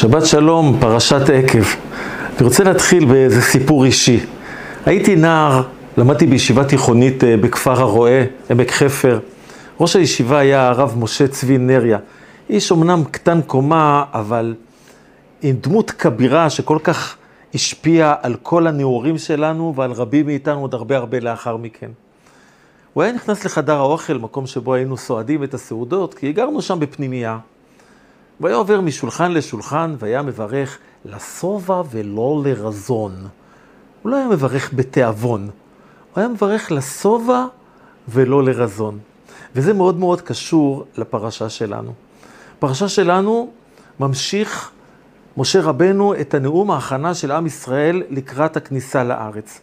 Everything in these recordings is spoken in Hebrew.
שבת שלום, פרשת עקב. אני רוצה להתחיל באיזה סיפור אישי. הייתי נער, למדתי בישיבה תיכונית אה, בכפר הרועה, עמק חפר. ראש הישיבה היה הרב משה צבי נריה. איש אמנם קטן קומה, אבל עם דמות כבירה שכל כך השפיעה על כל הנעורים שלנו ועל רבים מאיתנו עוד הרבה הרבה לאחר מכן. הוא היה נכנס לחדר האוכל, מקום שבו היינו סועדים את הסעודות, כי הגרנו שם בפנימייה. והיה עובר משולחן לשולחן והיה מברך לשובע ולא לרזון. הוא לא היה מברך בתיאבון, הוא היה מברך לשובע ולא לרזון. וזה מאוד מאוד קשור לפרשה שלנו. פרשה שלנו ממשיך משה רבנו את הנאום ההכנה של עם ישראל לקראת הכניסה לארץ.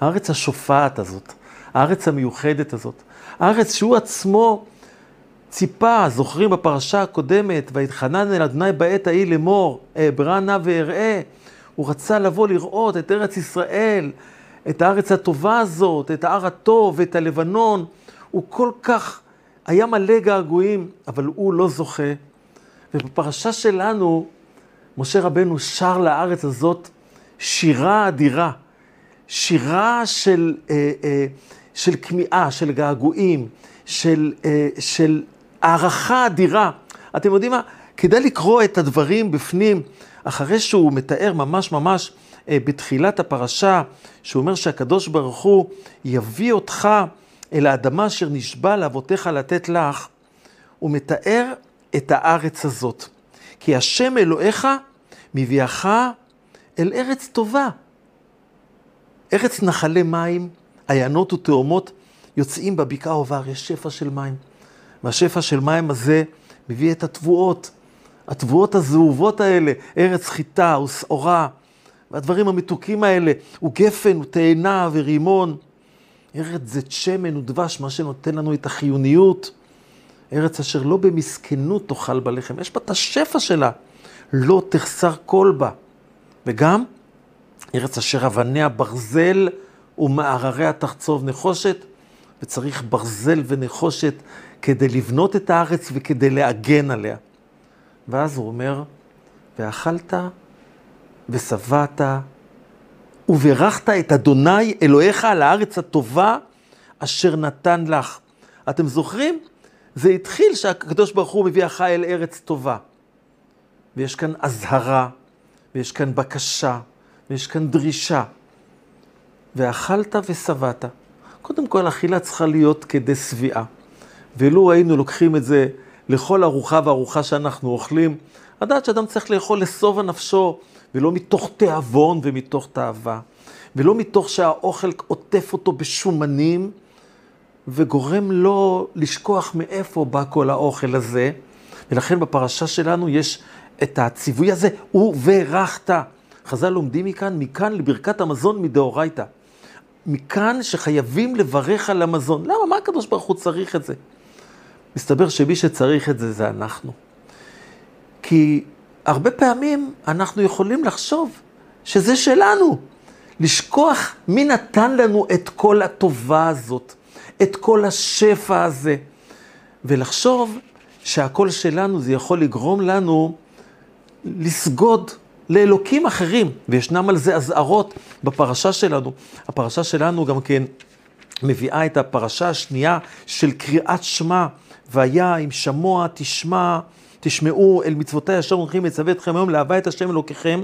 הארץ השופעת הזאת, הארץ המיוחדת הזאת, הארץ שהוא עצמו ציפה, זוכרים בפרשה הקודמת, ויתחנן אל אדוני בעת ההיא לאמור, אעברה נא ואראה. הוא רצה לבוא לראות את ארץ ישראל, את הארץ הטובה הזאת, את ההר הטוב, את הלבנון. הוא כל כך היה מלא געגועים, אבל הוא לא זוכה. ובפרשה שלנו, משה רבנו שר לארץ הזאת שירה אדירה, שירה של, אה, אה, של כמיהה, של געגועים, של, אה, של הערכה אדירה. אתם יודעים מה? כדאי לקרוא את הדברים בפנים, אחרי שהוא מתאר ממש ממש אה, בתחילת הפרשה, שהוא אומר שהקדוש ברוך הוא יביא אותך אל האדמה אשר נשבע לאבותיך לתת לך, הוא מתאר את הארץ הזאת. כי השם אלוהיך מביאך אל ארץ טובה. ארץ נחלי מים, עיינות ותאומות, יוצאים בבקעה עובר, יש שפע של מים. והשפע של מים הזה מביא את התבואות, התבואות הזהובות האלה, ארץ חיטה ושעורה, והדברים המתוקים האלה, הוא גפן ותאנה ורימון. ארץ זית שמן ודבש, מה שנותן לנו את החיוניות. ארץ אשר לא במסכנות תאכל בלחם, יש בה את השפע שלה, לא תחסר כל בה. וגם ארץ אשר אבניה ברזל ומערריה תחצוב נחושת, וצריך ברזל ונחושת כדי לבנות את הארץ וכדי להגן עליה. ואז הוא אומר, ואכלת ושבעת וברכת את אדוני אלוהיך על הארץ הטובה אשר נתן לך. אתם זוכרים? זה התחיל שהקדוש ברוך הוא מביא אחי אל ארץ טובה. ויש כאן אזהרה, ויש כאן בקשה, ויש כאן דרישה. ואכלת ושבעת. קודם כל, אכילה צריכה להיות כדי שביעה. ולו היינו לוקחים את זה לכל ארוחה וארוחה שאנחנו אוכלים, לדעת שאדם צריך לאכול לשובע נפשו, ולא מתוך תיאבון ומתוך תאווה, ולא מתוך שהאוכל עוטף אותו בשומנים, וגורם לו לשכוח מאיפה בא כל האוכל הזה. ולכן בפרשה שלנו יש את הציווי הזה, וברכת. חז"ל לומדים מכאן, מכאן לברכת המזון מדאורייתא. מכאן שחייבים לברך על המזון. למה? מה הקדוש ברוך הוא צריך את זה? מסתבר שמי שצריך את זה זה אנחנו. כי הרבה פעמים אנחנו יכולים לחשוב שזה שלנו. לשכוח מי נתן לנו את כל הטובה הזאת, את כל השפע הזה, ולחשוב שהכל שלנו זה יכול לגרום לנו לסגוד לאלוקים אחרים, וישנם על זה אזהרות בפרשה שלנו. הפרשה שלנו גם כן מביאה את הפרשה השנייה של קריאת שמע. והיה אם שמוע תשמע, תשמעו אל מצוותי אשר הולכים לצווה אתכם היום לאהבה את השם אלוקיכם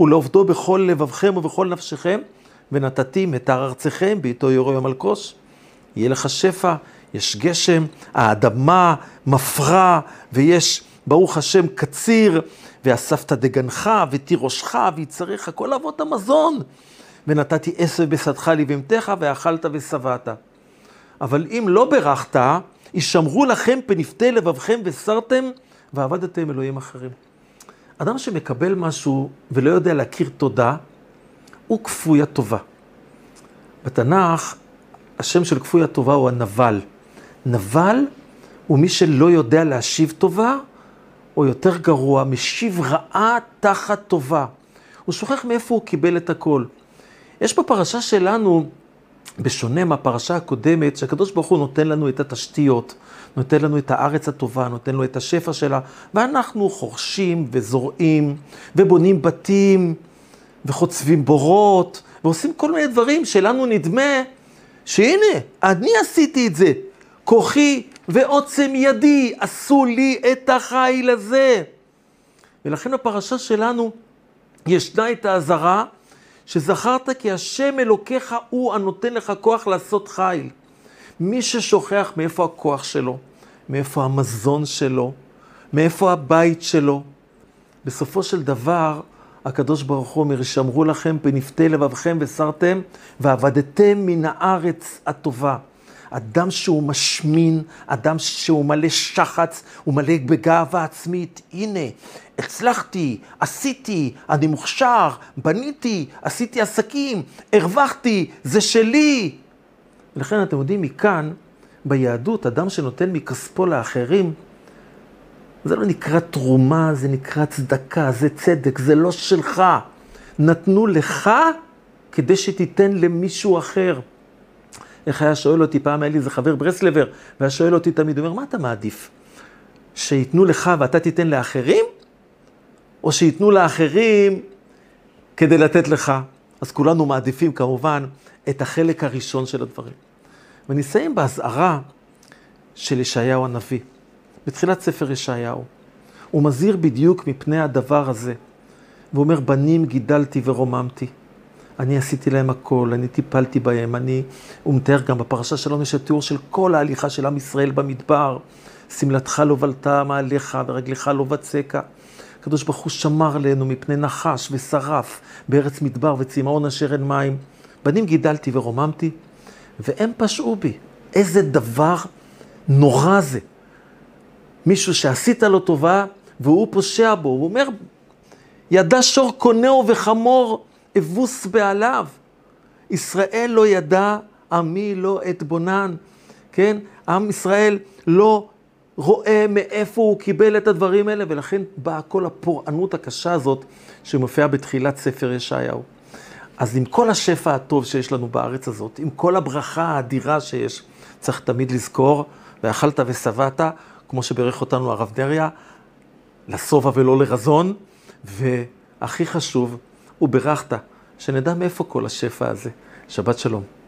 ולעובדו בכל לבבכם ובכל נפשכם ונתתי מתר ארצכם בעתו על כוס. יהיה לך שפע, יש גשם, האדמה מפרה ויש ברוך השם קציר ואספת דגנך ותירושך ויצריך כל אבות המזון ונתתי עשב בשדך לבהמתך ואכלת ושבעת. אבל אם לא ברכת, הישמרו לכם פנפתי לבבכם וסרתם ועבדתם אלוהים אחרים. אדם שמקבל משהו ולא יודע להכיר תודה, הוא כפוי הטובה. בתנ"ך, השם של כפוי הטובה הוא הנבל. נבל הוא מי שלא יודע להשיב טובה, או יותר גרוע, משיב רעה תחת טובה. הוא שוכח מאיפה הוא קיבל את הכל. יש בפרשה שלנו בשונה מהפרשה הקודמת, שהקדוש ברוך הוא נותן לנו את התשתיות, נותן לנו את הארץ הטובה, נותן לנו את השפע שלה, ואנחנו חורשים וזורעים, ובונים בתים, וחוצבים בורות, ועושים כל מיני דברים שלנו נדמה שהנה, אני עשיתי את זה. כוחי ועוצם ידי עשו לי את החיל הזה. ולכן בפרשה שלנו ישנה את האזהרה שזכרת כי השם אלוקיך הוא הנותן לך כוח לעשות חיל. מי ששוכח מאיפה הכוח שלו, מאיפה המזון שלו, מאיפה הבית שלו, בסופו של דבר, הקדוש ברוך הוא אומר, שמרו לכם בנפתי לבבכם וסרתם, ועבדתם מן הארץ הטובה. אדם שהוא משמין, אדם שהוא מלא שחץ, הוא מלא בגאווה עצמית. הנה, הצלחתי, עשיתי, אני מוכשר, בניתי, עשיתי עסקים, הרווחתי, זה שלי. ולכן אתם יודעים, מכאן, ביהדות, אדם שנותן מכספו לאחרים, זה לא נקרא תרומה, זה נקרא צדקה, זה צדק, זה לא שלך. נתנו לך כדי שתיתן למישהו אחר. איך היה שואל אותי, פעם היה לי איזה חבר ברסלבר, והיה שואל אותי תמיד, הוא אומר, מה אתה מעדיף? שייתנו לך ואתה תיתן לאחרים, או שייתנו לאחרים כדי לתת לך? אז כולנו מעדיפים כמובן את החלק הראשון של הדברים. ואני אסיים באזהרה של ישעיהו הנביא, בתחילת ספר ישעיהו. הוא מזהיר בדיוק מפני הדבר הזה. והוא אומר, בנים גידלתי ורוממתי. אני עשיתי להם הכל, אני טיפלתי בהם, אני... הוא מתאר גם בפרשה שלנו, יש התיאור של כל ההליכה של עם ישראל במדבר. שמלתך לא בלטה מעליך ורגלך לא בצקה. הקדוש ברוך הוא שמר עלינו מפני נחש ושרף בארץ מדבר וצמאון אשר אין מים. בנים גידלתי ורוממתי, והם פשעו בי. איזה דבר נורא זה. מישהו שעשית לו טובה והוא פושע בו. הוא אומר, ידע שור קונהו וחמור אבוס בעליו. ישראל לא ידע עמי לא אתבונן, כן? עם ישראל לא רואה מאיפה הוא קיבל את הדברים האלה, ולכן באה כל הפורענות הקשה הזאת שמופיעה בתחילת ספר ישעיהו. אז עם כל השפע הטוב שיש לנו בארץ הזאת, עם כל הברכה האדירה שיש, צריך תמיד לזכור, ואכלת ושבעת, כמו שברך אותנו הרב דריה, לשובע ולא לרזון, והכי חשוב, וברכת, שנדע מאיפה כל השפע הזה. שבת שלום.